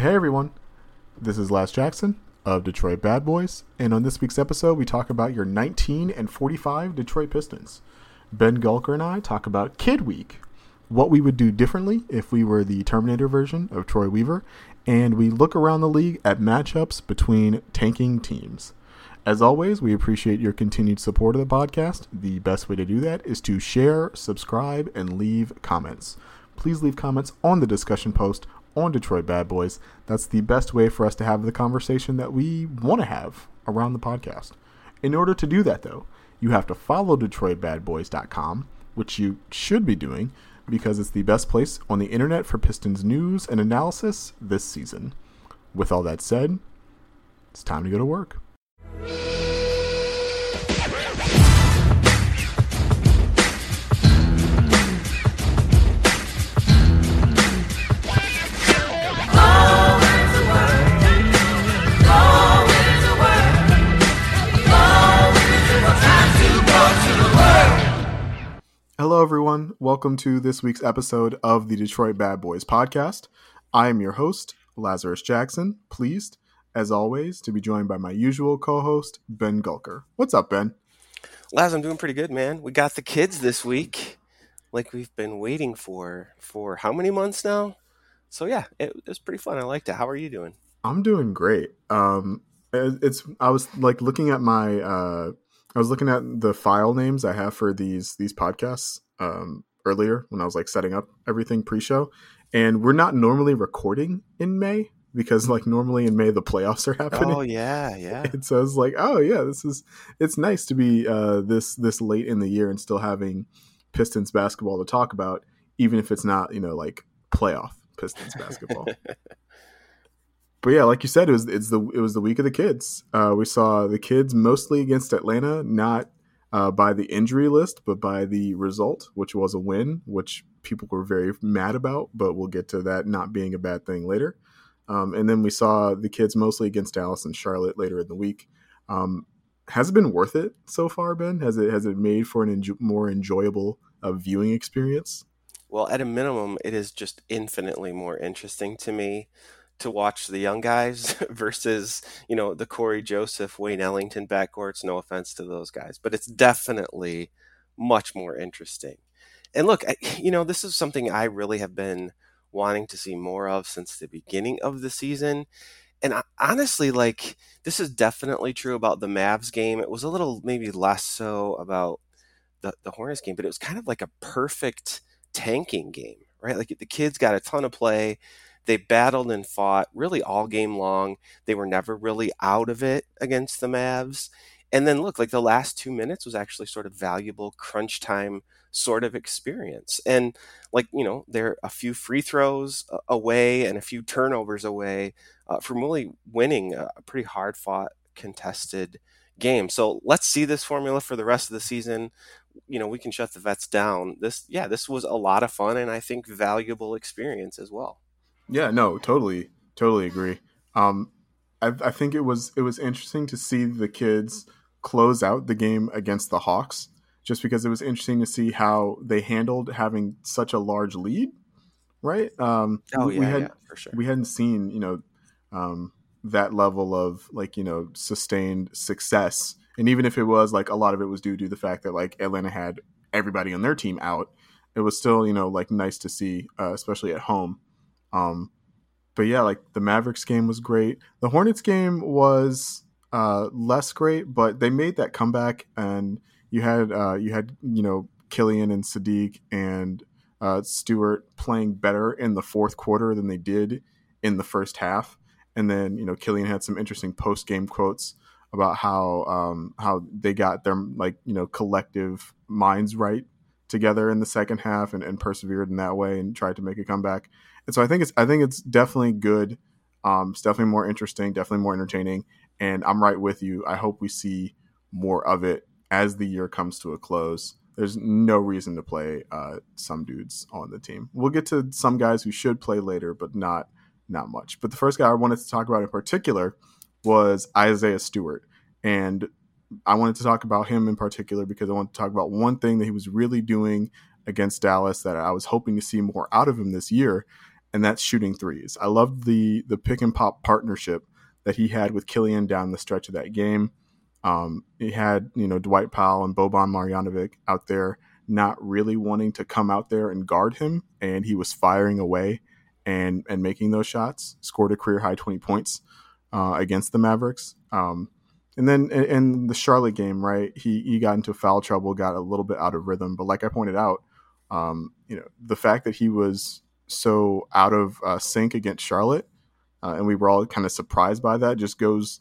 Hey everyone, this is Laz Jackson of Detroit Bad Boys, and on this week's episode, we talk about your 19 and 45 Detroit Pistons. Ben Gulker and I talk about Kid Week, what we would do differently if we were the Terminator version of Troy Weaver, and we look around the league at matchups between tanking teams. As always, we appreciate your continued support of the podcast. The best way to do that is to share, subscribe, and leave comments. Please leave comments on the discussion post on Detroit Bad Boys. That's the best way for us to have the conversation that we want to have around the podcast. In order to do that, though, you have to follow DetroitBadBoys.com, which you should be doing because it's the best place on the internet for Pistons news and analysis this season. With all that said, it's time to go to work. Hello, everyone. Welcome to this week's episode of the Detroit Bad Boys podcast. I am your host, Lazarus Jackson. Pleased, as always, to be joined by my usual co host, Ben Gulker. What's up, Ben? Laz, I'm doing pretty good, man. We got the kids this week, like we've been waiting for for how many months now? So yeah, it, it was pretty fun. I liked it. How are you doing? I'm doing great. Um, it's I was like looking at my uh I was looking at the file names I have for these these podcasts um, earlier when I was like setting up everything pre-show, and we're not normally recording in May because like normally in May the playoffs are happening. Oh yeah, yeah. It says like, oh yeah, this is it's nice to be uh, this this late in the year and still having Pistons basketball to talk about, even if it's not you know like playoff Pistons basketball. but yeah, like you said, it was it's the it was the week of the kids. Uh, we saw the kids mostly against Atlanta, not uh, by the injury list, but by the result, which was a win, which people were very mad about. But we'll get to that not being a bad thing later. Um, and then we saw the kids mostly against Dallas and Charlotte later in the week. Um, has it been worth it so far, Ben? Has it has it made for an enjo- more enjoyable uh, viewing experience? Well, at a minimum, it is just infinitely more interesting to me to watch the young guys versus you know the Cory Joseph, Wayne Ellington backcourts. No offense to those guys, but it's definitely much more interesting. And look, you know this is something I really have been wanting to see more of since the beginning of the season. And honestly, like this is definitely true about the Mavs game. It was a little maybe less so about the, the Hornets game, but it was kind of like a perfect tanking game, right? Like the kids got a ton of play they battled and fought really all game long. They were never really out of it against the Mavs. And then look, like the last two minutes was actually sort of valuable crunch time sort of experience. And like, you know, they're a few free throws away and a few turnovers away uh, from really winning a pretty hard fought, contested game. So let's see this formula for the rest of the season. You know, we can shut the vets down. This, yeah, this was a lot of fun and I think valuable experience as well. Yeah, no, totally, totally agree. Um, I, I think it was it was interesting to see the kids close out the game against the Hawks, just because it was interesting to see how they handled having such a large lead. Right? Um, oh yeah, we had, yeah, for sure. We hadn't seen you know um, that level of like you know sustained success, and even if it was like a lot of it was due to the fact that like Atlanta had everybody on their team out, it was still you know like nice to see, uh, especially at home um, but yeah, like the Mavericks game was great. The Hornets game was uh, less great, but they made that comeback, and you had uh, you had you know Killian and Saddiq and uh, Stewart playing better in the fourth quarter than they did in the first half. And then you know Killian had some interesting post game quotes about how um, how they got their like you know collective minds right together in the second half and, and persevered in that way and tried to make a comeback. And so I think it's I think it's definitely good. Um, it's definitely more interesting, definitely more entertaining. And I'm right with you. I hope we see more of it as the year comes to a close. There's no reason to play uh, some dudes on the team. We'll get to some guys who should play later, but not not much. But the first guy I wanted to talk about in particular was Isaiah Stewart, and I wanted to talk about him in particular because I want to talk about one thing that he was really doing against Dallas that I was hoping to see more out of him this year, and that's shooting threes. I loved the the pick and pop partnership that he had with Killian down the stretch of that game. Um, he had you know Dwight Powell and Boban Marjanovic out there not really wanting to come out there and guard him, and he was firing away and and making those shots. Scored a career high twenty points uh, against the Mavericks. Um, and then in, the Charlotte game, right, he he got into foul trouble, got a little bit out of rhythm. But like I pointed out, um, you know, the fact that he was so out of uh, sync against Charlotte, uh, and we were all kind of surprised by that, just goes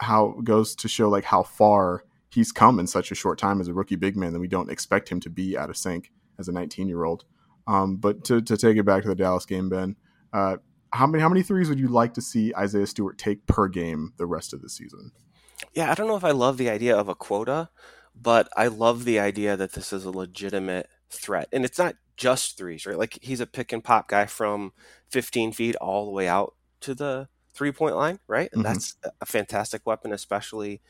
how goes to show like how far he's come in such a short time as a rookie big man that we don't expect him to be out of sync as a 19 year old. Um, but to, to take it back to the Dallas game, Ben, uh, how many how many threes would you like to see Isaiah Stewart take per game the rest of the season? Yeah, I don't know if I love the idea of a quota, but I love the idea that this is a legitimate threat, and it's not just threes, right? Like he's a pick and pop guy from 15 feet all the way out to the three point line, right? And mm-hmm. that's a fantastic weapon, especially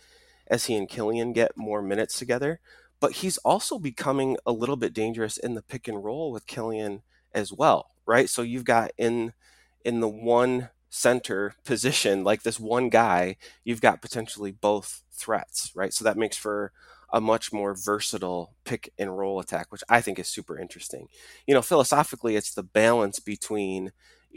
as he and Killian get more minutes together. But he's also becoming a little bit dangerous in the pick and roll with Killian as well, right? So you've got in in the one center position, like this one guy, you've got potentially both threats, right? So that makes for a much more versatile pick and roll attack, which I think is super interesting. You know, philosophically, it's the balance between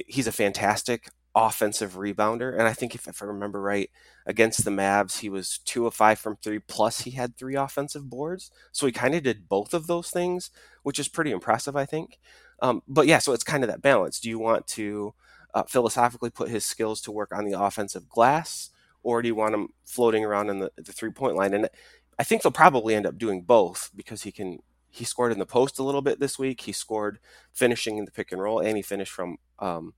he's a fantastic offensive rebounder. And I think if, if I remember right, against the Mavs, he was two of five from three, plus he had three offensive boards. So he kind of did both of those things, which is pretty impressive, I think. Um, but yeah, so it's kind of that balance. Do you want to uh, philosophically put his skills to work on the offensive glass, or do you want him floating around in the, the three point line? And I think they'll probably end up doing both because he can. He scored in the post a little bit this week. He scored finishing in the pick and roll, and he finished from um,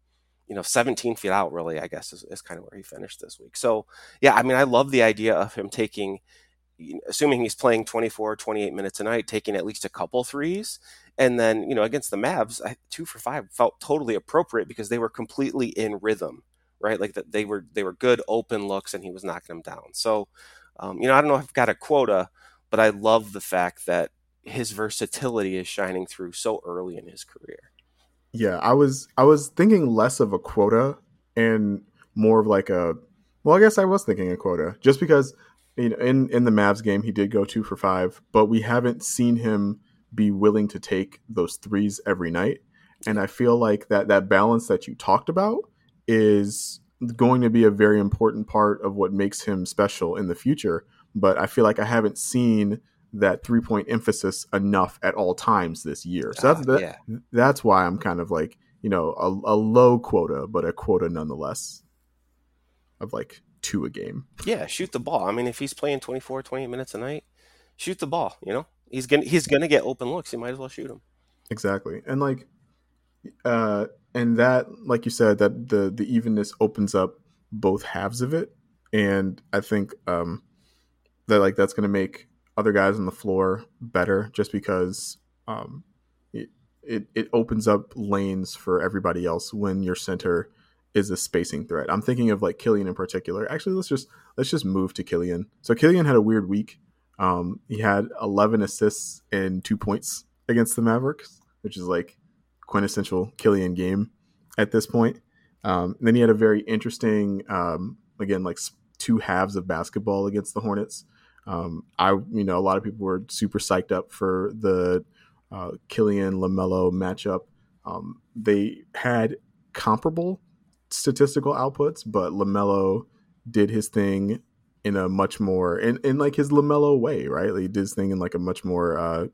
you know 17 feet out really i guess is, is kind of where he finished this week so yeah i mean i love the idea of him taking assuming he's playing 24 28 minutes a night taking at least a couple threes. And then you know against the mavs I, two for five felt totally appropriate because they were completely in rhythm right? Like that they were they were good open looks and he was knocking them down. So um, you know i don't know if i've got a quota but i love the fact that his versatility is shining through so early in his career. Yeah, I was I was thinking less of a quota and more of like a well, I guess I was thinking a quota just because you know in in the Mavs game he did go 2 for 5, but we haven't seen him be willing to take those threes every night. And I feel like that that balance that you talked about is going to be a very important part of what makes him special in the future, but I feel like I haven't seen that three point emphasis enough at all times this year. So that's uh, yeah. that's why I'm kind of like you know a, a, low quota, but a quota nonetheless of like two a game. Yeah, shoot the ball. I mean, if he's playing 24, 28 minutes a night, shoot the ball. You know, he's gonna he's gonna get open looks. He might as well shoot him. Exactly, and like, uh, and that like you said that the the evenness opens up both halves of it, and I think um that like that's gonna make other guys on the floor better just because um, it, it, it opens up lanes for everybody else when your center is a spacing threat. I'm thinking of like Killian in particular. Actually, let's just let's just move to Killian. So Killian had a weird week. Um, he had 11 assists and two points against the Mavericks, which is like quintessential Killian game at this point. Um, then he had a very interesting, um, again, like two halves of basketball against the Hornets. Um, I, you know, a lot of people were super psyched up for the uh, Killian Lamelo matchup. Um, they had comparable statistical outputs, but Lamelo did his thing in a much more in, in like his Lamelo way, right? Like he did his thing in like a much more uh,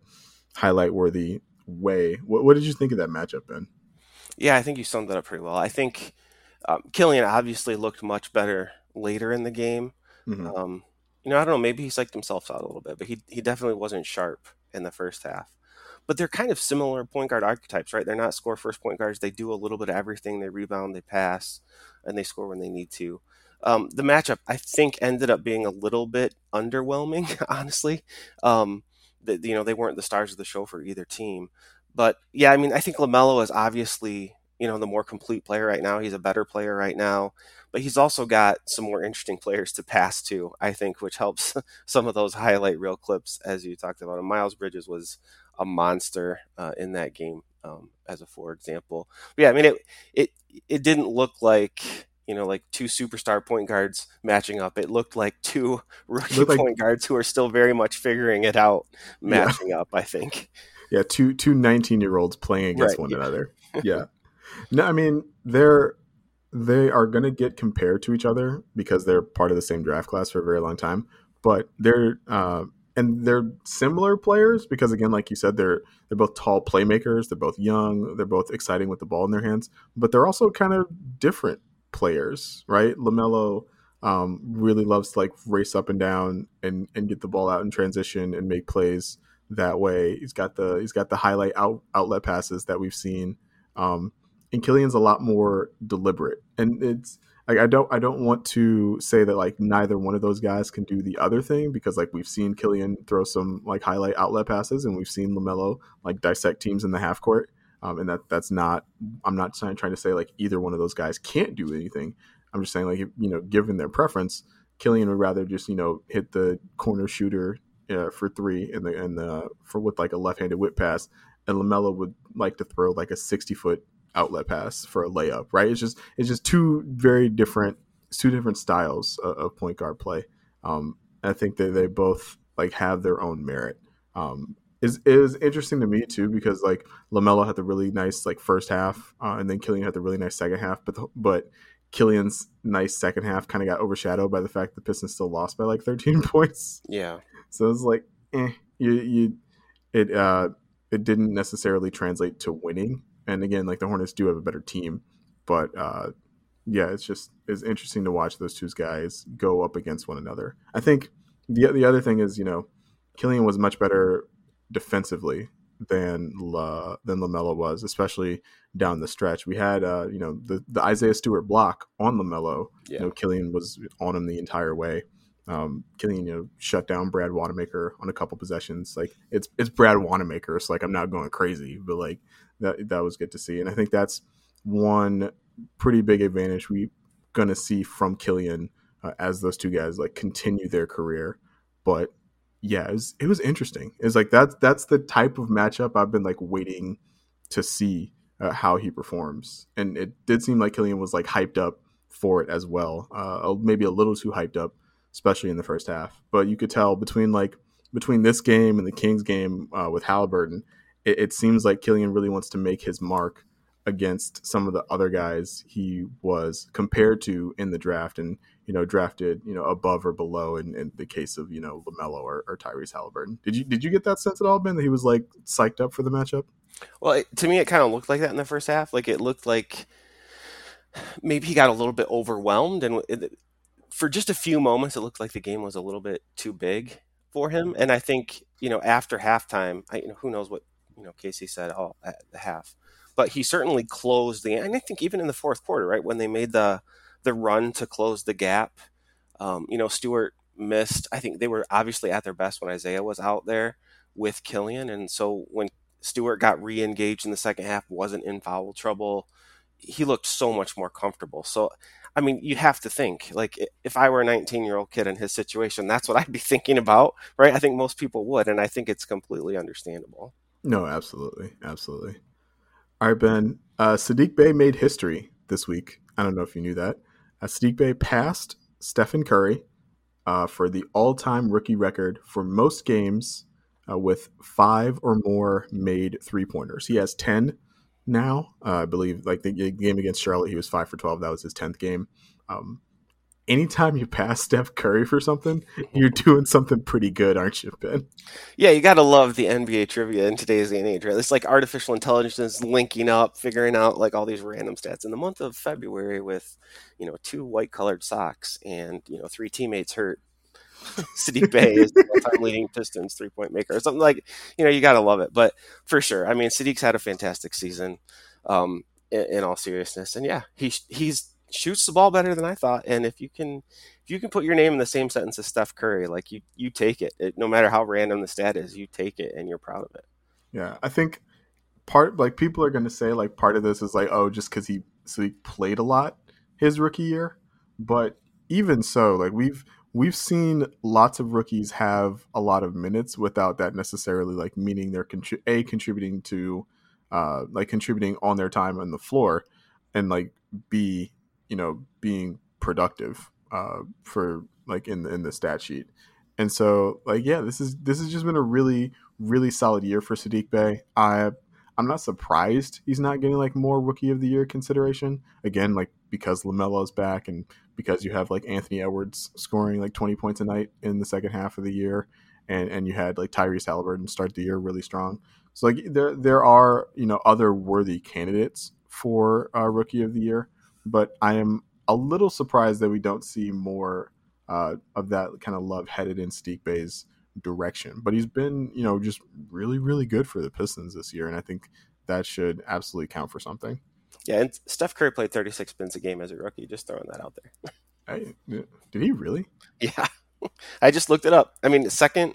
highlight worthy way. What, what, did you think of that matchup, Ben? Yeah, I think you summed that up pretty well. I think um, Killian obviously looked much better later in the game. Mm-hmm. Um, you know, I don't know, maybe he psyched himself out a little bit, but he he definitely wasn't sharp in the first half. But they're kind of similar point guard archetypes, right? They're not score first point guards. They do a little bit of everything. They rebound, they pass, and they score when they need to. Um, the matchup, I think, ended up being a little bit underwhelming, honestly. Um, the, you know, they weren't the stars of the show for either team. But yeah, I mean, I think LaMelo is obviously, you know, the more complete player right now. He's a better player right now but he's also got some more interesting players to pass to, I think, which helps some of those highlight reel clips as you talked about. And Miles Bridges was a monster uh, in that game um, as a for example. But yeah, I mean it it it didn't look like you know like two superstar point guards matching up. It looked like two rookie like- point guards who are still very much figuring it out matching up. I think. Yeah, two two 19 year olds playing against Right, one yeah. another. Yeah. No, I mean they're they are going to get compared to each other because they're part of the same draft class for a very long time. But they're uh, and they're similar players because again, like you said, they're they're both tall playmakers. They're both young. They're both exciting with the ball in their hands. But they're also kind of different players, right? Lamelo um, really loves to like race up and down and and get the ball out in transition and make plays that way. He's got the he's got the highlight out, outlet passes that we've seen. Um, and Killian's a lot more deliberate. And it's like I don't I don't want to say that like neither one of those guys can do the other thing because like we've seen Killian throw some like highlight outlet passes and we've seen Lamelo like dissect teams in the half court. Um, and that that's not I'm not trying, to say like either one of those guys can't do anything. I'm just saying like you know given their preference, Killian would rather just you know hit the corner shooter uh, for three in the in the for with like a left-handed whip pass, and Lamelo would like to throw like a 60 foot outlet pass for a layup. Right? It's just it's just two very different two different styles of, of point guard play. Um, I think that they both like have their own merit. Um, is is interesting to me too because like Lamelo had the really nice like first half, uh, and then Killian had the really nice second half. But the, but Killian's nice second half kind of got overshadowed by the fact the Pistons still lost by like 13 points. Yeah. So it's like, eh, you you it uh it didn't necessarily translate to winning. And again, like the Hornets do have a better team, but uh yeah, it's just it's interesting to watch those two guys go up against one another. I think the the other thing is, you know, Killian was much better defensively than La, than Lamelo was, especially down the stretch. We had uh, you know the the Isaiah Stewart block on Lamelo. Yeah. You know, Killian was on him the entire way. Um, Killian, you know, shut down Brad Wanamaker on a couple possessions. Like it's it's Brad Wanamaker, so like I'm not going crazy, but like that that was good to see, and I think that's one pretty big advantage we gonna see from Killian uh, as those two guys like continue their career. But yeah, it was, it was interesting. It's like that's that's the type of matchup I've been like waiting to see uh, how he performs, and it did seem like Killian was like hyped up for it as well. Uh, maybe a little too hyped up, especially in the first half. But you could tell between like between this game and the Kings game uh, with Halliburton, it, it seems like Killian really wants to make his mark against some of the other guys he was compared to in the draft and you know drafted you know above or below in, in the case of you know Lamelo or, or Tyrese Halliburton. Did you did you get that sense at all, Ben, that he was like psyched up for the matchup? Well, it, to me, it kind of looked like that in the first half. Like it looked like maybe he got a little bit overwhelmed, and it, for just a few moments, it looked like the game was a little bit too big for him. And I think you know after halftime, I, you know who knows what you know Casey said all at the half, but he certainly closed the. And I think even in the fourth quarter, right when they made the the run to close the gap, um, you know Stewart missed. I think they were obviously at their best when Isaiah was out there with Killian, and so when Stewart got re-engaged in the second half, wasn't in foul trouble. He looked so much more comfortable. So, I mean, you'd have to think like if I were a 19-year-old kid in his situation, that's what I'd be thinking about, right? I think most people would, and I think it's completely understandable. No, absolutely, absolutely. All right, Ben. Uh, Saddiq Bey made history this week. I don't know if you knew that. Uh, Saddiq Bey passed Stephen Curry uh, for the all-time rookie record for most games uh, with five or more made three-pointers. He has ten now. Uh, I believe, like the game against Charlotte, he was five for twelve. That was his tenth game. Um, anytime you pass Steph Curry for something, you're doing something pretty good, aren't you, Ben? Yeah, you got to love the NBA trivia in today's day and age, right? It's like artificial intelligence linking up, figuring out like all these random stats. In the month of February, with you know two white colored socks and you know three teammates hurt, City Bey is the all-time leading Pistons three-point maker, or something like you know you got to love it. But for sure, I mean, Saddiq's had a fantastic season. Um, in, in all seriousness, and yeah, he he's shoots the ball better than I thought. And if you can, if you can put your name in the same sentence as Steph Curry, like you, you take it. it. No matter how random the stat is, you take it, and you're proud of it. Yeah, I think part like people are going to say like part of this is like oh just because he so he played a lot his rookie year, but even so, like we've we've seen lots of rookies have a lot of minutes without that necessarily like meaning they're contri- a contributing to uh, like contributing on their time on the floor and like be you know being productive uh, for like in the in the stat sheet. And so like yeah, this is this has just been a really really solid year for Saddiq Bey. I I'm not surprised he's not getting like more rookie of the year consideration. Again, like because LaMelo's back and because you have like Anthony Edwards scoring like 20 points a night in the second half of the year and and you had like Tyrese Halliburton start the year really strong. So like there there are, you know, other worthy candidates for uh, rookie of the year, but I am a little surprised that we don't see more uh, of that kind of love headed in Bey's direction. But he's been, you know, just really, really good for the Pistons this year, and I think that should absolutely count for something. Yeah, and Steph Curry played 36 spins a game as a rookie. Just throwing that out there. Hey, did he really? Yeah, I just looked it up. I mean, second,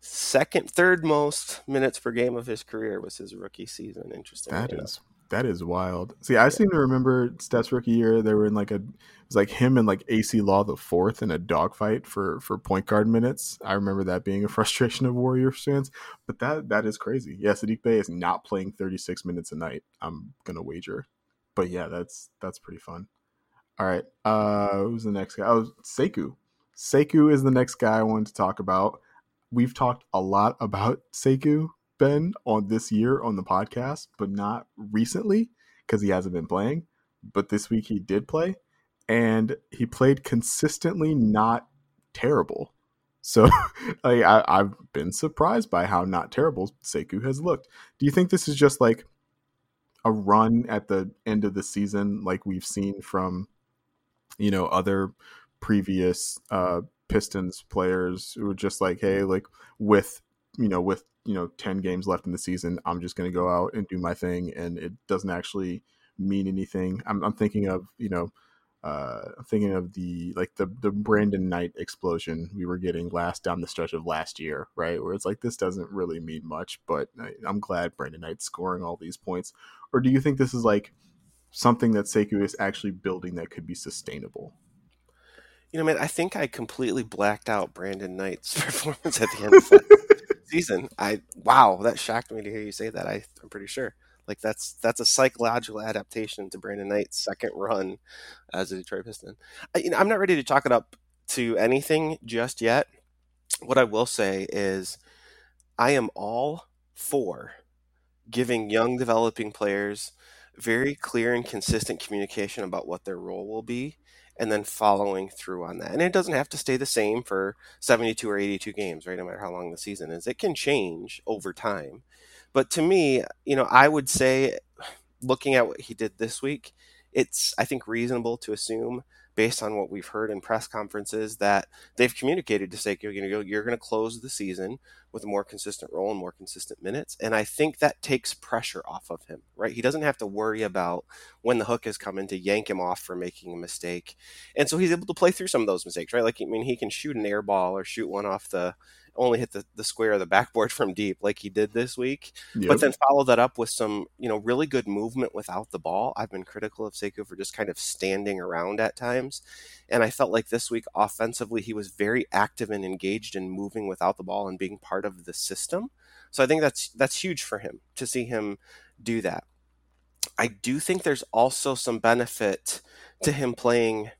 second, third most minutes per game of his career was his rookie season. Interesting. That is that is wild. See, I yeah. seem to remember Steph's rookie year. They were in like a it was like him and like Acie Law the fourth in a dogfight for for point guard minutes. I remember that being a frustration of Warriors fans. But that that is crazy. Yeah, Saddiq Bey is not playing 36 minutes a night. I'm gonna wager. But yeah, that's that's pretty fun. All right. Uh who's the next guy? Oh, Sekou. Sekou is the next guy I wanted to talk about. We've talked a lot about Sekou been on this year on the podcast, but not recently because he hasn't been playing. But this week he did play, and he played consistently not terrible. So like, I, I've been surprised by how not terrible Sekou has looked. Do you think this is just like a run at the end of the season, like we've seen from, you know, other previous uh, Pistons players who were just like, hey, like with you know with you know 10 games left in the season i'm just going to go out and do my thing and it doesn't actually mean anything i'm, I'm thinking of you know uh, I'm thinking of the like the the Brandon Knight explosion we were getting last down the stretch of last year, right? Where it's like this doesn't really mean much, but I, am glad Brandon Knight's scoring all these points. Or do you think this is like something that Sekou is actually building that could be sustainable? You know, man, I think I completely blacked out Brandon Knight's performance at the end of season. I wow, that shocked me to hear you say that. I, I'm pretty sure. Like that's that's a psychological adaptation to Brandon Knight's second run as a Detroit Piston. I, you know, I'm not ready to chalk it up to anything just yet. What I will say is, I am all for giving young developing players very clear and consistent communication about what their role will be and then following through on that. And it doesn't have to stay the same for 72 or 82 games, right? No matter how long the season is, it can change over time. But to me, you know, I would say, looking at what he did this week, it's, I think, reasonable to assume based on what we've heard in press conferences that they've communicated to say you're going to go you're going to close the season with a more consistent role and more consistent minutes. And i think that takes pressure off of him right? He doesn't have to worry about when the hook is coming to yank him off for making a mistake. And so he's able to play through some of those mistakes right? Like i mean he can shoot an air ball or shoot one off the only hit the, the square of the backboard from deep like he did this week, yep. but then follow that up with some, you know, really good movement without the ball. I've been critical of Sekou for just kind of standing around at times. And I felt like this week offensively, he was very active and engaged in moving without the ball and being part of the system. So I think that's that's huge for him to see him do that. I do think there's also some benefit to him playing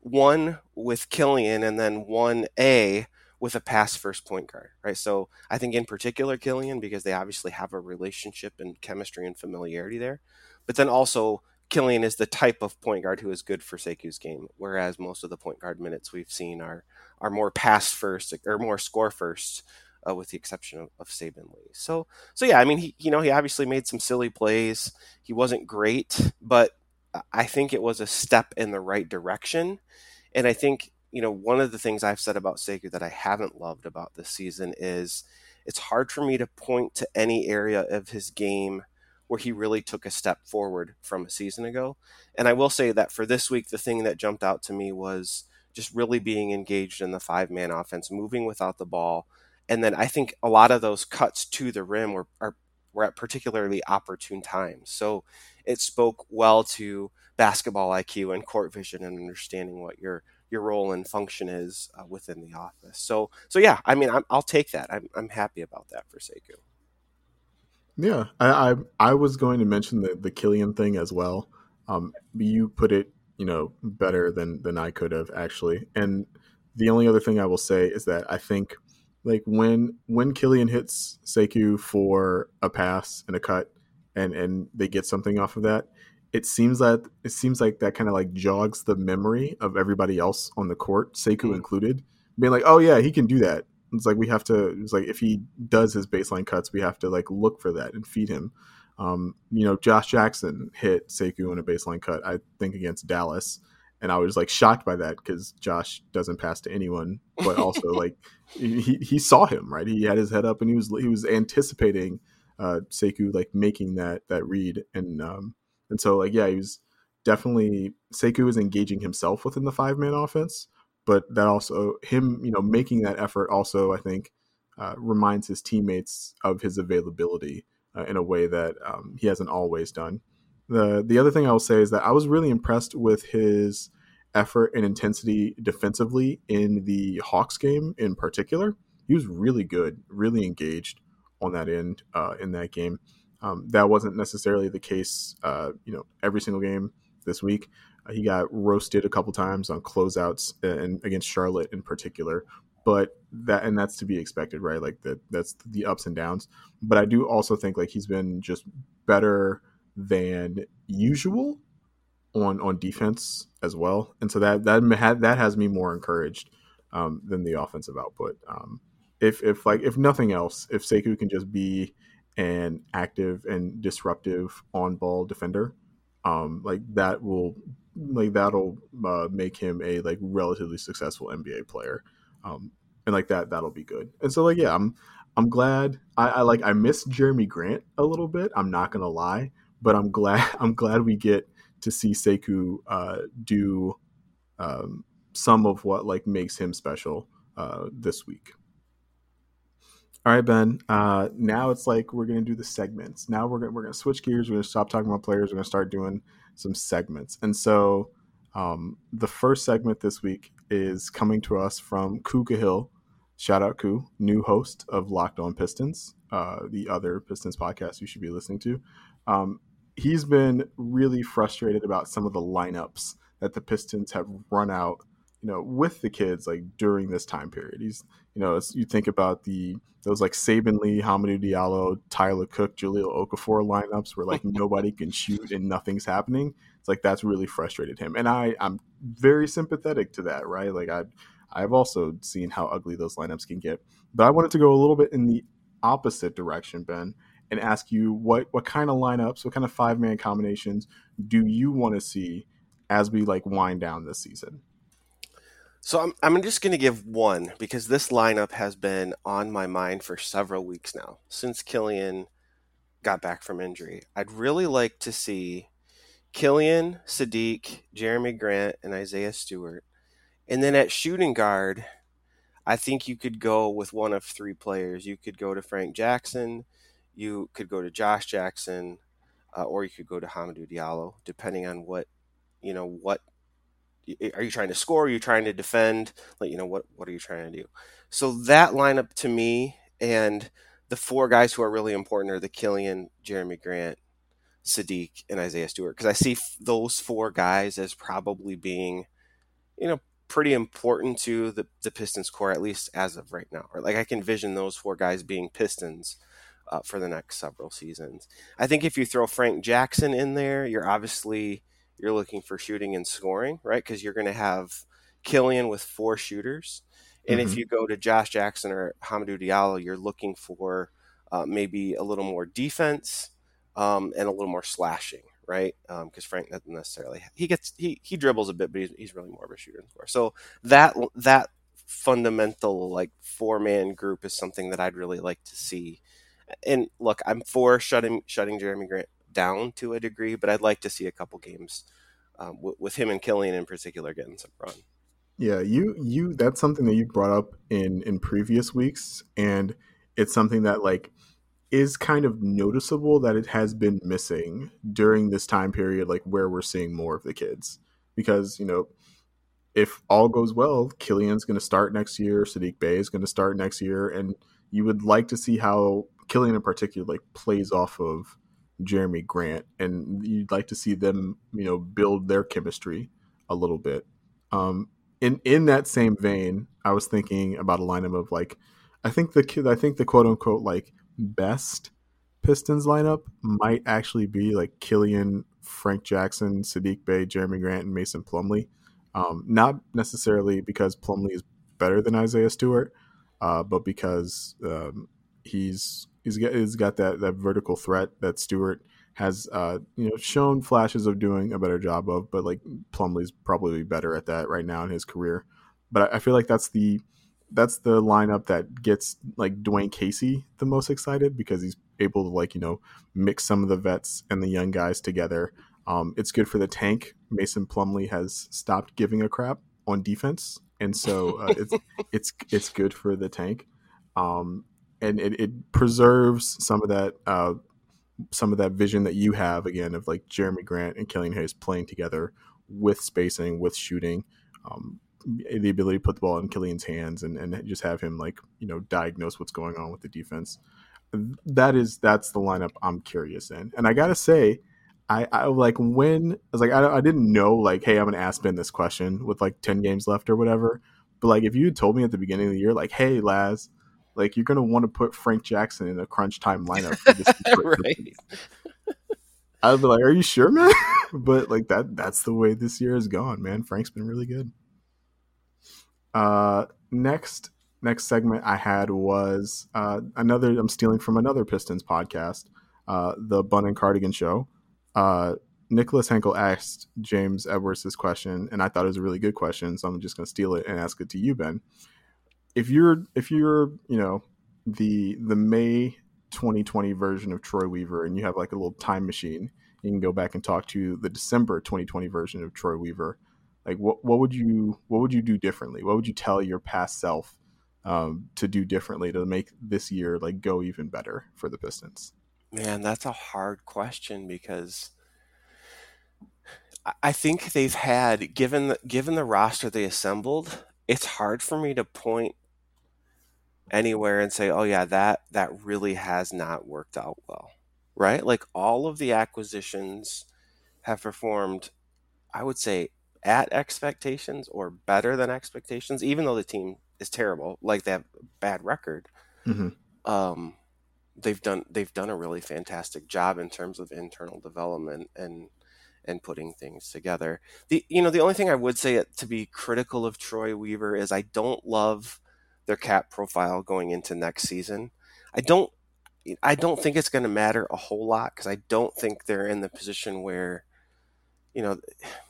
one with Killian and then one A with a pass first point guard, right? So I think in particular Killian because they obviously have a relationship and chemistry and familiarity there, but then also Killian is the type of point guard who is good for Sekou's game, whereas most of the point guard minutes we've seen are are more pass first or more score first, uh, with the exception of, of Saben Lee. So so yeah, I mean he you know he obviously made some silly plays. He wasn't great, but I think it was a step in the right direction, and I think you know, one of the things I've said about Sekou that I haven't loved about this season is it's hard for me to point to any area of his game where he really took a step forward from a season ago. And I will say that for this week, the thing that jumped out to me was just really being engaged in the five man offense, moving without the ball. And then I think a lot of those cuts to the rim were, are, were at particularly opportune times. So it spoke well to basketball IQ and court vision and understanding what your your role and function is uh, within the office. So, so yeah, I mean, i will take that. I'm, I'm happy about that for Sekou. Yeah, I, I, I was going to mention the the Killian thing as well. Um, you put it, you know, better than than I could have actually. And the only other thing I will say is that I think like when when Killian hits Sekou for a pass and a cut, and and they get something off of that, it seems that it seems like that kind of like jogs the memory of everybody else on the court, Sekou mm-hmm. included, being like, oh yeah, he can do that. It's like we have to. It's like if he does his baseline cuts, we have to like look for that and feed him. Um, you know, Josh Jackson hit Sekou in a baseline cut, I think against Dallas, and I was like shocked by that because Josh doesn't pass to anyone, but also like he he saw him right. He had his head up and he was he was anticipating uh, Sekou like making that that read, and um, and so like yeah, he was definitely Sekou is engaging himself within the five man offense, but that also him you know making that effort also I think uh, reminds his teammates of his availability uh, in a way that um, he hasn't always done. The the other thing I will say is that I was really impressed with his effort and intensity defensively in the Hawks game in particular. He was really good, really engaged on that end uh, in that game. Um, that wasn't necessarily the case, uh, you know, every single game this week. Uh, he got roasted a couple times on closeouts and against Charlotte in particular, but that and that's to be expected, right? Like that that's the ups and downs. But I do also think like he's been just better than usual on on defense as well, and so that that had, that has me more encouraged um, than the offensive output. Um, if if like if nothing else, if Sekou can just be an active and disruptive on ball defender, um, like that will like that'll uh, make him a like relatively successful NBA player, um, and like that that'll be good. And so like yeah, I'm I'm glad I, I like I miss Jerami Grant a little bit. I'm not gonna lie, but I'm glad I'm glad we get to see Sekou uh, do um, some of what like makes him special uh, this week. All right, Ben. Uh, now it's like we're gonna do the segments. Now we're gonna we're gonna switch gears. We're gonna stop talking about players. We're gonna start doing some segments. And so um, the first segment this week is coming to us from Ku Hill. Shout out Ku, new host of Locked On Pistons, uh, the other Pistons podcast you should be listening to. Um, he's been really frustrated about some of the lineups that the Pistons have run out, you know, with the kids like during this time period. He's, you know, you think about the those like Saben Lee, Hamidou Diallo, Tyler Cook, Jahlil Okafor lineups where like nobody can shoot and nothing's happening. It's like that's really frustrated him, and I I'm very sympathetic to that, right? Like I I've also seen how ugly those lineups can get, but I wanted to go a little bit in the opposite direction, Ben and ask you what what kind of lineups, what kind of five man combinations do you want to see as we like wind down this season? So I'm I'm just going to give one because this lineup has been on my mind for several weeks now since Killian got back from injury. I'd really like to see Killian, Saddiq, Jerami Grant, and Isaiah Stewart. And then at shooting guard, I think you could go with one of three players. You could go to Frank Jackson, you could go to Josh Jackson, uh, or you could go to Hamidou Diallo, depending on what you know. What are you trying to score? Are you trying to defend? Like you know what what are you trying to do? So that lineup to me and the four guys who are really important are the Killian, Jerami Grant, Saddiq, and Isaiah Stewart because I see f- those four guys as probably being, you know, pretty important to the, the Pistons core at least as of right now. Or like I can vision those four guys being Pistons uh, for the next several seasons. I think if you throw Frank Jackson in there, you're obviously you're looking for shooting and scoring, right? Because you're going to have Killian with four shooters, and mm-hmm. if you go to Josh Jackson or Hamidou Diallo, you're looking for uh, maybe a little more defense um, and a little more slashing, right? Because um, Frank doesn't necessarily he gets he he dribbles a bit, but he's, he's really more of a shooter and scorer. So that that fundamental like four man group is something that I'd really like to see and look, I'm for shutting shutting Jerami Grant down to a degree, but I'd like to see a couple games um, w- with him and Killian in particular getting some run. Yeah, you you that's something that you brought up in in previous weeks, and it's something that like is kind of noticeable that it has been missing during this time period, like where we're seeing more of the kids, because you know if all goes well, Killian's going to start next year, Saddiq Bey is going to start next year, and you would like to see how Killian in particular like plays off of Jerami Grant, and you'd like to see them, you know, build their chemistry a little bit. Um, in in that same vein, I was thinking about a lineup of like, I think the kid, I think the quote unquote like best Pistons lineup might actually be like Killian, Frank Jackson, Saddiq Bey, Jerami Grant, and Mason Plumlee. Um, not necessarily because Plumley is better than Isaiah Stewart, uh, but because um, he's he's got, he's got that that vertical threat that Stewart has uh, you know shown flashes of doing a better job of, but like Plumlee's probably better at that right now in his career. But I feel like that's the that's the lineup that gets like Dwayne Casey the most excited because he's able to like you know mix some of the vets and the young guys together. Um, it's good for the tank. Mason Plumlee has stopped giving a crap on defense, and so uh, it's it's it's good for the tank. Um, and it, it preserves some of that uh, some of that vision that you have again of like Jerami Grant and Killian Hayes playing together with spacing, with shooting, um, the ability to put the ball in Killian's hands and, and just have him like you know diagnose what's going on with the defense. That is that's the lineup I'm curious in, and I gotta say, I, I like when I was like I, I didn't know like hey I'm gonna ask Ben this question with like ten games left or whatever, but like if you told me at the beginning of the year like hey Laz like you're gonna want to put Frank Jackson in a crunch time lineup. right. I'd be like, "Are you sure, man?" but like that—that's the way this year has gone, man. Frank's been really good. Uh, next, next segment I had was uh, another. I'm stealing from another Pistons podcast, uh, the Bun and Cardigan Show. Uh, Nicholas Henkel asked James Edwards this question, and I thought it was a really good question, so I'm just going to steal it and ask it to you, Ben if you're if you're you know the the May 2020 version of Troy Weaver and you have like a little time machine, you can go back and talk to the December 2020 version of Troy Weaver. Like what what would you what would you do differently? What would you tell your past self um, to do differently to make this year like go even better for the Pistons? Man, that's a hard question because I think they've had given the, given the roster they assembled, it's hard for me to point anywhere and say, "Oh yeah, that that really has not worked out well." Right? Like all of the acquisitions have performed I would say at expectations or better than expectations even though the team is terrible, like they have a bad record. Mm-hmm. Um, they've done they've done a really fantastic job in terms of internal development and and putting things together. The you know the only thing I would say to be critical of Troy Weaver is I don't love their cap profile going into next season. I don't I don't think it's going to matter a whole lot because I don't think they're in the position where you know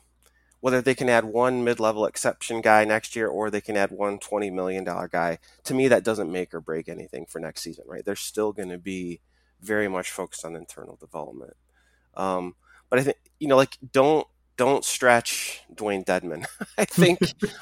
whether they can add one mid-level exception guy next year or they can add one $20 million guy to me that doesn't make or break anything for next season right? They're still going to be very much focused on internal development. Um, but I think you know, like don't don't stretch Dewayne Dedmon. I think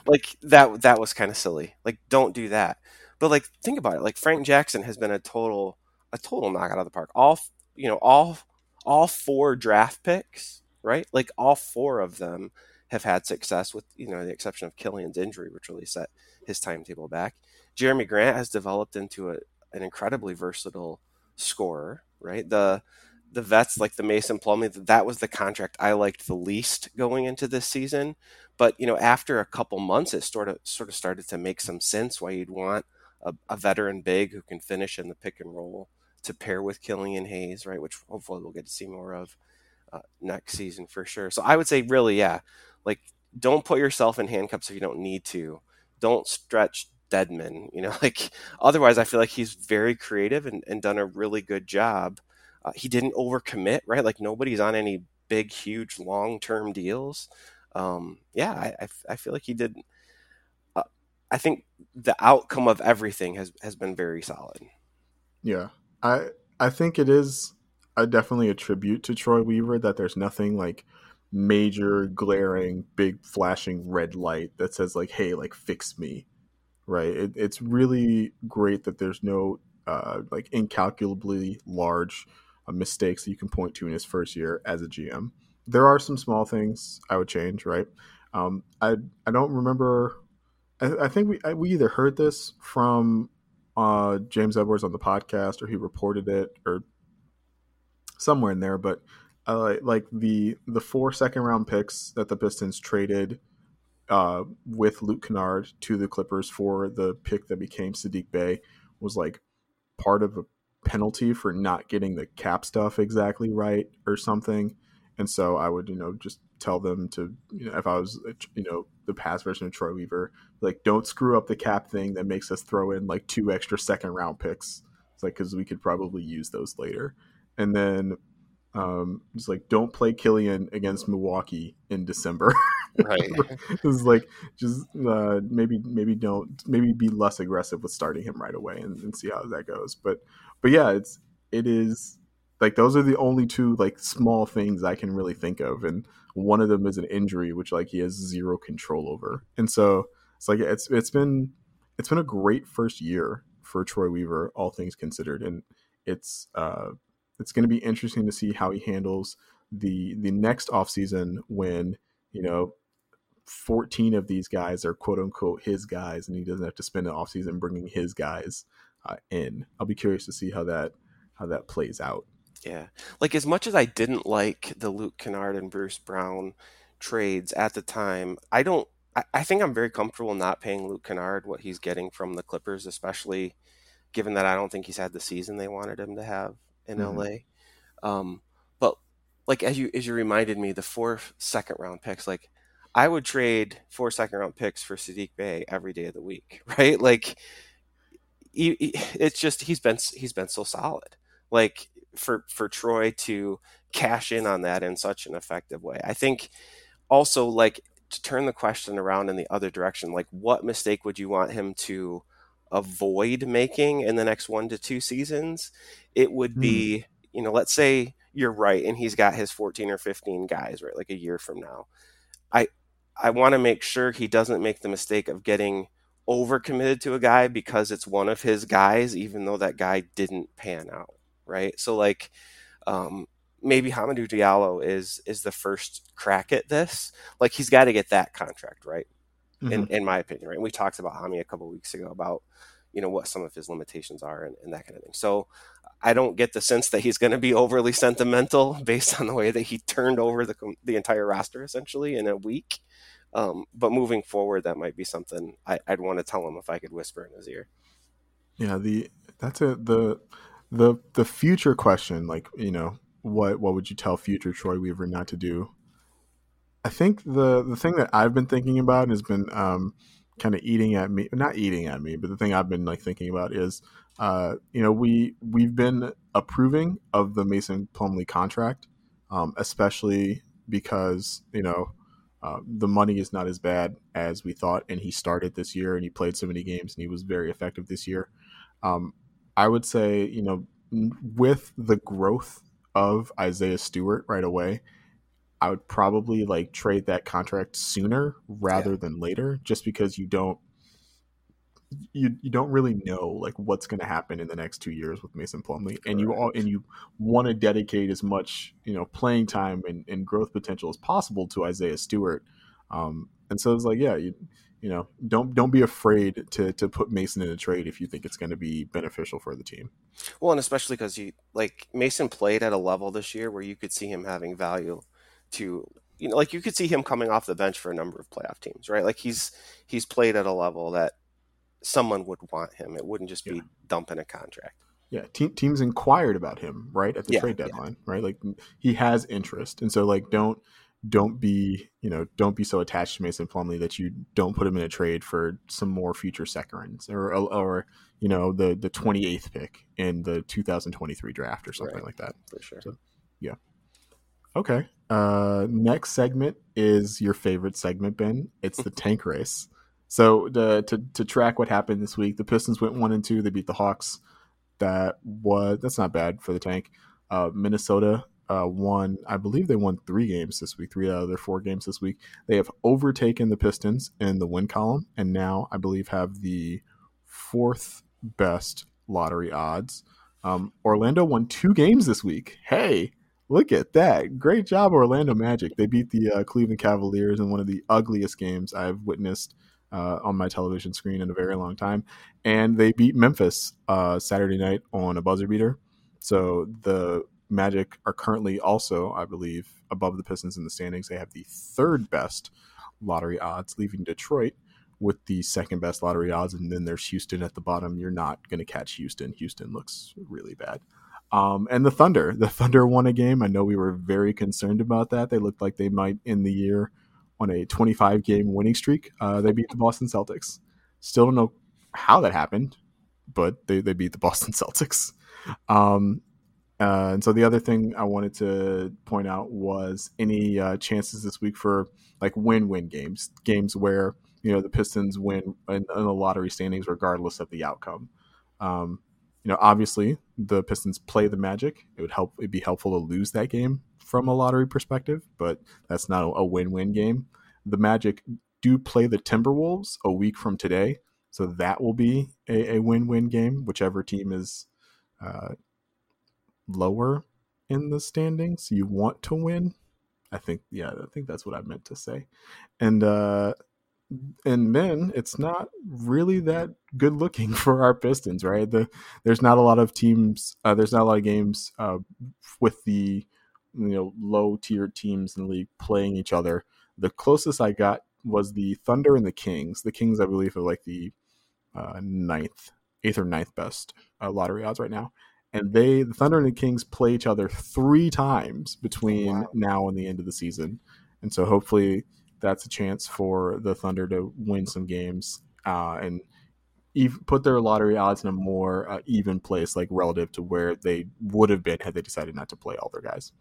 like that that was kind of silly. Like don't do that. But like think about it. Like Frank Jackson has been a total a total knockout of the park. All you know, all all four draft picks, right? Like all four of them have had success with, you know, the exception of Killian's injury, which really set his timetable back. Jerami Grant has developed into a, an incredibly versatile scorer, right? The the vets like the Mason Plumlee, that was the contract I liked the least going into this season. But you know, after a couple months, it sort of sort of started to make some sense why you'd want a, a veteran big who can finish in the pick and roll to pair with Killian Hayes, right? Which hopefully we'll get to see more of uh, next season for sure. So I would say, really, yeah, like don't put yourself in handcuffs if you don't need to. Don't stretch Dedmon, you know, like otherwise I feel like he's very creative and, and done a really good job uh, he didn't overcommit, right? Like nobody's on any big, huge, long term deals. Um, yeah, I, I, I, feel like he did. Uh, I think the outcome of everything has has been very solid. Yeah, I I think it is a, definitely a tribute to Troy Weaver that there's nothing like major, glaring, big, flashing red light that says like, "Hey, like fix me." Right? It, it's really great that there's no uh, like incalculably large mistakes that you can point to in his first year as a GM. There are some small things I would change, right? Um, I I don't remember. I, I think we I, we either heard this from uh, James Edwards on the podcast, or he reported it, or somewhere in there. But uh, like the the four second round picks that the Pistons traded uh, with Luke Kennard to the Clippers for the pick that became Saddiq Bey was like part of a penalty for not getting the cap stuff exactly right or something. And so I would, you know, just tell them to, you know, if I was, you know, the past version of Troy Weaver, like, don't screw up the cap thing that makes us throw in like two extra second round picks. It's like, because we could probably use those later. And then um, it's like, don't play Killian against Milwaukee in December. Right. is like just uh, maybe maybe don't maybe be less aggressive with starting him right away and, and see how that goes. But but yeah, it's it is like those are the only two like small things I can really think of, and one of them is an injury which like he has zero control over, and so it's like it's it's been it's been a great first year for Troy Weaver, all things considered, and it's uh it's going to be interesting to see how he handles the the next offseason when you know 14 of these guys are quote unquote his guys and he doesn't have to spend an offseason bringing his guys uh, in i'll be curious to see how that how that plays out yeah like as much as i didn't like the luke kennard and bruce brown trades at the time i don't I, I think i'm very comfortable not paying luke kennard what he's getting from the clippers especially given that i don't think he's had the season they wanted him to have in mm-hmm. la um, but like as you as you reminded me the four second round picks like I would trade four second round picks for Saddiq Bey every day of the week, right? Like, he, it's just he's been he's been so solid. Like for for Troy to cash in on that in such an effective way, I think. Also, like to turn the question around in the other direction, like what mistake would you want him to avoid making in the next one to two seasons? It would mm. be, you know, let's say you're right and he's got his 14 or 15 guys, right, like a year from now. I I want to make sure he doesn't make the mistake of getting overcommitted to a guy because it's one of his guys, even though that guy didn't pan out, right? So like, um, maybe Hamidou Diallo is is the first crack at this. Like he's got to get that contract right, mm-hmm. in in my opinion, right? And we talked about Hami a couple weeks ago about you know what some of his limitations are and, and that kind of thing. So I don't get the sense that he's going to be overly sentimental based on the way that he turned over the the entire roster essentially in a week. Um, but moving forward, that might be something I, would want to tell him if I could whisper in his ear. Yeah, the that's a the the the future question. Like you know, what what would you tell future Troy Weaver not to do? I think the the thing that I've been thinking about has been um, kind of eating at me, not eating at me, but the thing I've been like thinking about is, uh, you know, we we've been approving of the Mason Plumlee contract, um, especially because you know uh, the money is not as bad as we thought, and he started this year and he played so many games and he was very effective this year. Um, I would say, you know, with the growth of Isaiah Stewart right away, I would probably like trade that contract sooner rather yeah. than later, just because you don't you you don't really know like what's going to happen in the next two years with Mason Plumlee, and you all and you want to dedicate as much you know playing time and, and growth potential as possible to Isaiah Stewart. Um, and so it's like, yeah, you you know, don't don't be afraid to to put Mason in a trade if you think it's going to be beneficial for the team. Well, and especially because you like Mason played at a level this year where you could see him having value to you know like you could see him coming off the bench for a number of playoff teams, right? Like he's he's played at a level that someone would want him. It wouldn't just be yeah. dumping a contract. Yeah, te- teams inquired about him right at the yeah, trade deadline, yeah. right? Like he has interest, and so like don't don't be you know don't be so attached to Mason Plumlee that you don't put him in a trade for some more future seconds or or you know the the twenty eighth pick in the two thousand twenty three draft or something right. like that. For sure. So, yeah. Okay. Uh, next segment is your favorite segment, Ben. It's the tank race. So to to track what happened this week, the Pistons went one and two. They beat the Hawks. That was that's not bad for the tank. Uh, Minnesota uh, won, I believe they won three games this week, three out of their four games this week. They have overtaken the Pistons in the win column, and now I believe have the fourth best lottery odds. Um, Orlando won two games this week. Hey, look at that! Great job, Orlando Magic. They beat the uh, Cleveland Cavaliers in one of the ugliest games I've witnessed uh, on my television screen in a very long time. And they beat Memphis uh, Saturday night on a buzzer beater. So the Magic are currently also, I believe, above the Pistons in the standings. They have the third best lottery odds, leaving Detroit with the second best lottery odds. And then there's Houston at the bottom. You're not going to catch Houston. Houston looks really bad. Um, and the Thunder, the Thunder won a game. I know we were very concerned about that. They looked like they might end the year on a 25 game winning streak. Uh, they beat the Boston Celtics. Still don't know how that happened, but they, they beat the Boston Celtics. Um, uh, and so the other thing I wanted to point out was any uh, chances this week for like win-win games, games where you know the Pistons win in, in the lottery standings regardless of the outcome. Um, you know, obviously the Pistons play the Magic. It would help. It'd be helpful to lose that game from a lottery perspective, but that's not a win-win game. The Magic do play the Timberwolves a week from today, so that will be a, a win-win game. Whichever team is uh, lower in the standings, you want to win. I think, yeah, I think that's what I meant to say. And uh, and then it's not really that good looking for our Pistons, right? The there's not a lot of teams, uh, there's not a lot of games uh, with the you know low tier teams in the league playing each other. The closest I got was the Thunder and the Kings. The Kings, I believe, are like the uh, ninth, eighth or ninth best uh, lottery odds right now and they the Thunder and the Kings play each other three times between wow. now and the end of the season, and so hopefully that's a chance for the Thunder to win some games uh, and even put their lottery odds in a more uh, even place, like relative to where they would have been had they decided not to play all their guys.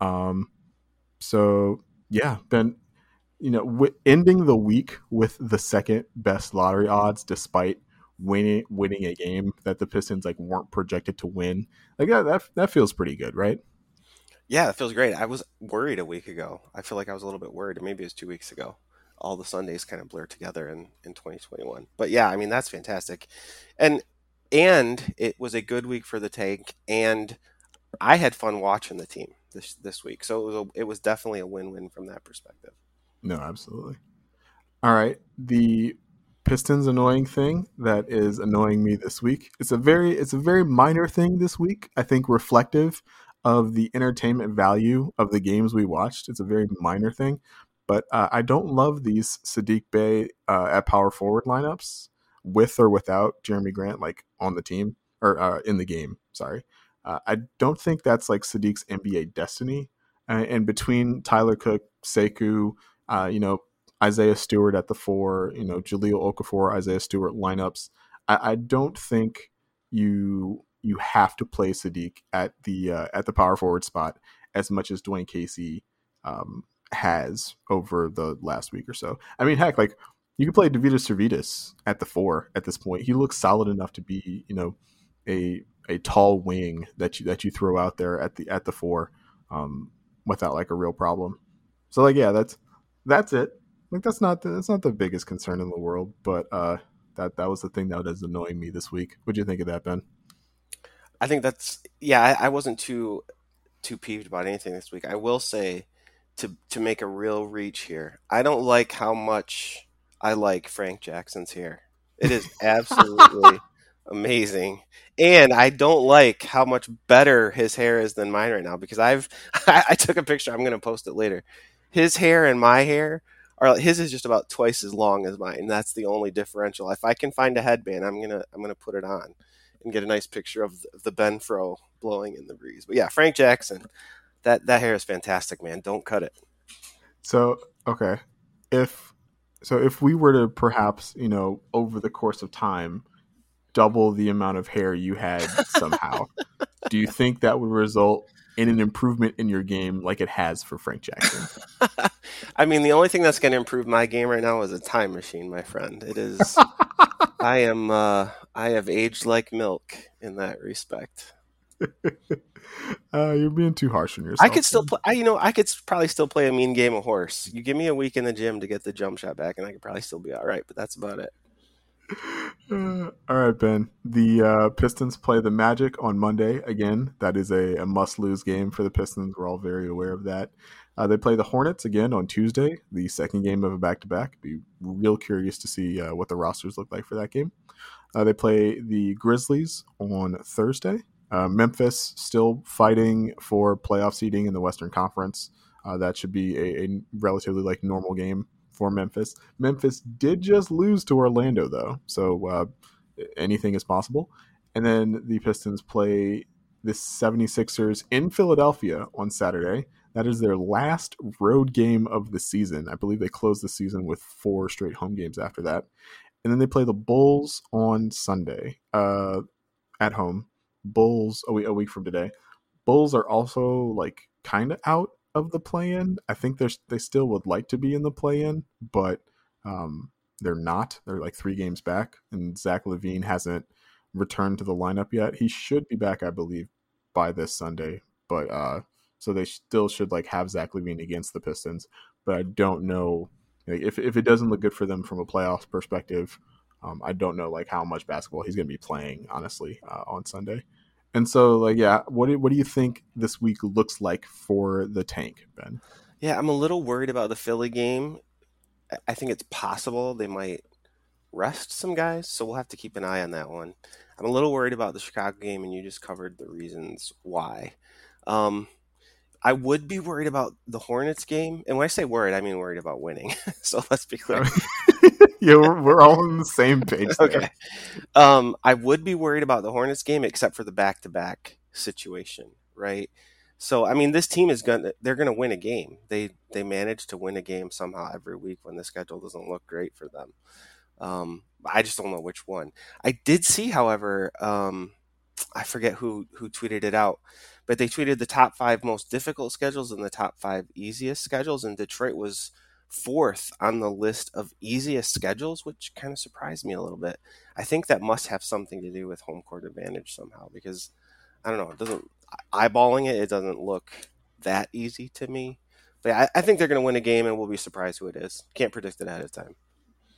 Um, so yeah, Ben, you know, w- ending the week with the second best lottery odds, despite winning winning a game that the Pistons like weren't projected to win. Like that that, that feels pretty good, right? Yeah, it feels great. I was worried a week ago. I feel like I was a little bit worried, maybe it was two weeks ago. All the Sundays kind of blur together in, in 2021. But yeah, I mean that's fantastic, and and it was a good week for the tank, and I had fun watching the team this this week. So it was a, it was definitely a win win from that perspective. No, absolutely. All right, the Pistons annoying thing that is annoying me this week. It's a very it's a very minor thing this week. I think reflective of the entertainment value of the games we watched. It's a very minor thing, but uh, I don't love these Saddiq Bey uh, at power forward lineups with or without Jerami Grant like on the team or uh, in the game. Sorry, uh, I don't think that's like Saddiq's NBA destiny. And between Tyler Cook, Sekou, uh, you know, Isaiah Stewart at the four, you know, Jahlil Okafor, Isaiah Stewart lineups. I, I don't think you you have to play Sadiq at the uh, at the power forward spot as much as Dwane Casey um, has over the last week or so. I mean, heck, like you could play Deividas Sirvydis at the four at this point. He looks solid enough to be, you know, a a tall wing that you that you throw out there at the at the four um, without like a real problem. So like, yeah, that's that's it. Like that's not the, that's not the biggest concern in the world, but uh, that that was the thing that was annoying me this week. What'd you think of that, Ben? I think that's yeah. I, I wasn't too too peeved about anything this week. I will say to to make a real reach here. I don't like how much I like Frank Jackson's hair. It is absolutely amazing, and I don't like how much better his hair is than mine right now because I've I, I took a picture. I'm going to post it later. His hair and my hair are his is just about twice as long as mine. That's the only differential. If I can find a headband, I'm gonna I'm gonna put it on and get a nice picture of the, Ben Fro blowing in the breeze. But yeah, Frank Jackson, that that hair is fantastic, man. Don't cut it. So okay, if so, if we were to perhaps you know over the course of time double the amount of hair you had somehow, do you think that would result in an improvement in your game like it has for Frank Jackson? I mean, the only thing that's going to improve my game right now is a time machine, my friend. It is. I am. Uh, I have aged like milk in that respect. uh, you're being too harsh on yourself. I could still play. I, you know, I could probably still play a mean game of horse. You give me a week in the gym to get the jump shot back, and I could probably still be all right. But that's about it. Uh, all right, Ben. The uh, Pistons play the Magic on Monday again. That is a, a must-lose game for the Pistons. We're all very aware of that. Uh, they play the Hornets again on Tuesday, the second game of a back to back. Be real curious to see uh, what the rosters look like for that game. Uh, they play the Grizzlies on Thursday. Uh, Memphis still fighting for playoff seeding in the Western Conference. Uh, that should be a, a, relatively like normal game for Memphis. Memphis did just lose to Orlando though, so uh, anything is possible. And then the Pistons play the 76ers in Philadelphia on Saturday. That is their last road game of the season. I believe they close the season with four straight home games after that. And then they play the Bulls on Sunday uh, at home. Bulls a week, a week from today. Bulls are also like kind of out of the play-in. I think they're they still would like to be in the play-in, but um, they're not. They're like three games back, and Zach LaVine hasn't returned to the lineup yet. He should be back, I believe, by this Sunday. But uh, so they still should like have Zach LaVine against the Pistons. But I don't know like, if if it doesn't look good for them from a playoffs perspective. Um, I don't know like how much basketball he's going to be playing honestly uh, on Sunday. And so, like, yeah, what do, what do you think this week looks like for the tank, Ben? Yeah, I'm a little worried about the Philly game. I think it's possible they might rest some guys, so we'll have to keep an eye on that one. I'm a little worried about the Chicago game, and you just covered the reasons why. Um, I would be worried about the Hornets game, and when I say worried, I mean worried about winning. so let's be clear. yeah, we're, we're, all on the same page. Okay. Um, I would be worried about the Hornets game, except for the back-to-back situation, right? So I mean, this team is gonna they're gonna win a game. They they manage to win a game somehow every week when the schedule doesn't look great for them. Um, I just don't know which one. I did see, however, um, I forget who who tweeted it out, but they tweeted the top five most difficult schedules and the top five easiest schedules, and Detroit was fourth on the list of easiest schedules, which kind of surprised me a little bit. I think that must have something to do with home court advantage somehow, because I don't know, it doesn't eyeballing it, it doesn't look that easy to me. But I, I think they're going to win a game, and we'll be surprised who it is. Can't predict it ahead of time.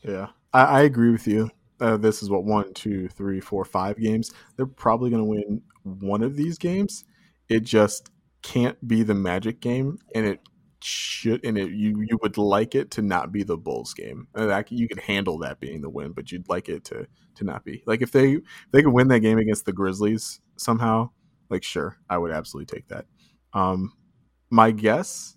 Yeah, I, I agree with you. Uh, this is what one, two, three, four, five games. They're probably going to win one of these games. It just can't be the Magic game, and it should and it you you would like it to not be the Bulls game. Like you could handle that being the win, but you'd like it to to not be. Like if they if they could win that game against the Grizzlies somehow, like sure, I would absolutely take that. Um, my guess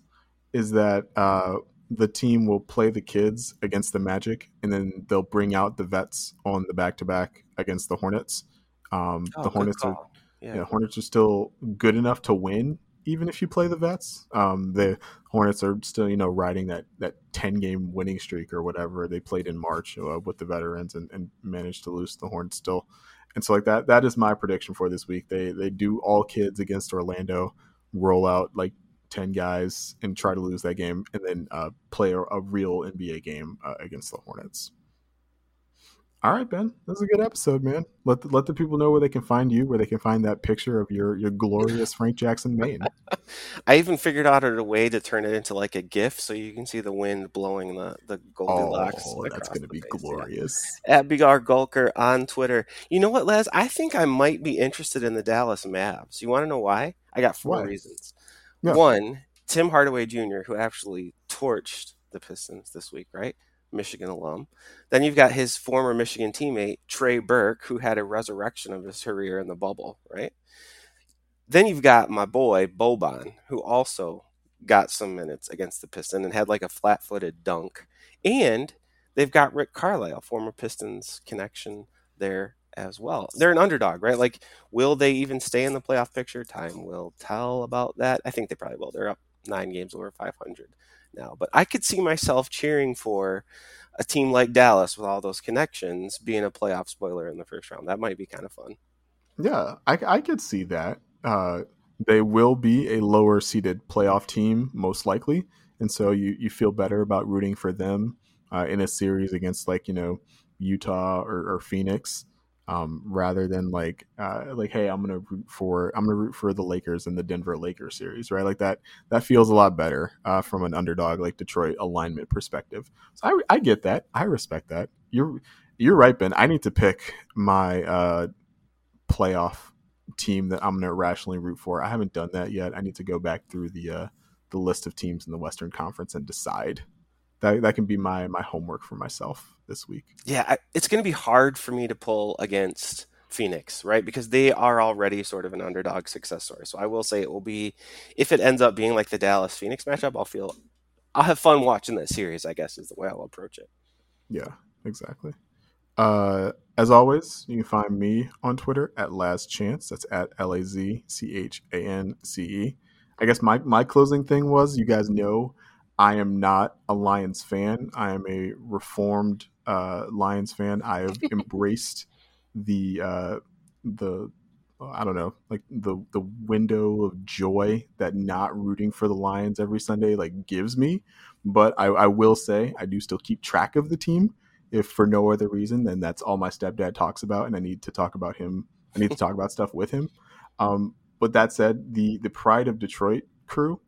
is that uh, the team will play the kids against the Magic, and then they'll bring out the vets on the back to back against the Hornets. Um, oh, the Hornets are yeah. yeah. Hornets are still good enough to win, even if you play the vets. Um, the Hornets are still, you know, riding that that ten game winning streak or whatever they played in March uh, with the veterans and, and managed to lose the Hornets still. And so, like that, that is my prediction for this week. They they do all kids against Orlando, roll out like 10 guys and try to lose that game and then uh, play a, a, real NBA game uh, against the Hornets. All right, Ben, this is a good episode, man. Let the, let the people know where they can find you, where they can find that picture of your your glorious Frank Jackson mane. I even figured out a way to turn it into like a GIF, so you can see the wind blowing the the Goldilocks. Oh, that's going to be face, glorious. Yeah. At Bigar Gulker on Twitter. You know what, Les? I think I might be interested in the Dallas Mavs. You want to know why? I got four why? reasons. Yeah. One, Tim Hardaway Jr., who actually torched the Pistons this week, right? Michigan alum. Then you've got his former Michigan teammate, Trey Burke, who had a resurrection of his career in the bubble, right? Then you've got my boy, Boban, who also got some minutes against the Pistons and had like a flat footed dunk. And they've got Rick Carlisle, former Pistons connection there as well. They're an underdog, right? Like, will they even stay in the playoff picture? Time will tell about that. I think they probably will. They're up nine games over 500 now. But I could see myself cheering for a team like Dallas with all those connections being a playoff spoiler in the first round. That might be kind of fun. Yeah, I, I could see that. Uh, they will be a lower seeded playoff team, most likely. And so you, you feel better about rooting for them uh, in a series against, like, you know, Utah or, or Phoenix um, rather than like uh, like hey I'm gonna root for I'm gonna root for the Lakers in the Denver Lakers series right? Like that that feels a lot better uh, from an underdog like Detroit alignment perspective. So I, I get that. I respect that. You're you're right Ben. I need to pick my uh, playoff team that I'm gonna rationally root for. I haven't done that yet. I need to go back through the uh, the list of teams in the Western Conference and decide. That that can be my my homework for myself this week. Yeah, I, it's going to be hard for me to pull against Phoenix, right? Because they are already sort of an underdog success story. So I will say it will be, if it ends up being like the Dallas Phoenix matchup, I'll feel, I'll have fun watching that series. I guess is the way I'll approach it. Yeah, exactly. Uh, as always, you can find me on Twitter at Last Chance. That's at L A Z C H A N C E. I guess my my closing thing was you guys know I am not a Lions fan. I am a reformed uh, Lions fan. I have embraced the uh, the I don't know, like the the window of joy that not rooting for the Lions every Sunday like gives me. But I, I will say I do still keep track of the team, if for no other reason than that's all my stepdad talks about, and I need to talk about him. I need to talk about stuff with him. Um, but that said, the the Pride of Detroit crew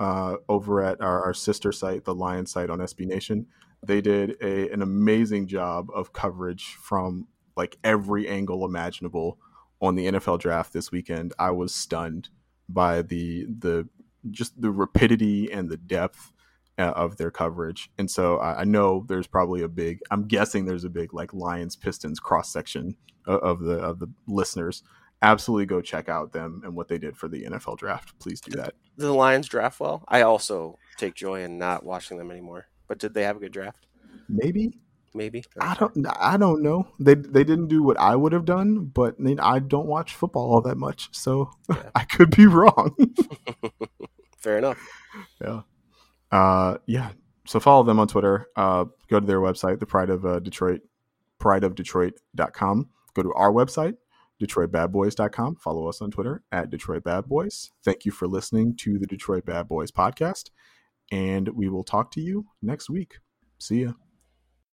uh, over at our, our, sister site, the Lion site on SB Nation, they did a, an amazing job of coverage from like every angle imaginable on the NFL draft this weekend. I was stunned by the the just the rapidity and the depth uh, of their coverage. And so I, I, know there's probably a big. I'm guessing there's a big like Lions Pistons cross section of, of the of the listeners. Absolutely go check out them and what they did for the NFL draft. Please do that. The Lions draft well. I also take joy in not watching them anymore. But did they have a good draft? Maybe maybe. I don't. I don't know. They they didn't do what I would have done, but I don't watch football all that much, so yeah. I could be wrong. Fair enough. Yeah. Uh, yeah. So follow them on Twitter. Uh, go to their website, the Pride of uh, Detroit, prideofdetroit.com. Go to our website, DetroitBadBoys.com. Follow us on Twitter at Detroit Bad Boys. Thank you for listening to the Detroit Bad Boys podcast, and we will talk to you next week. See ya.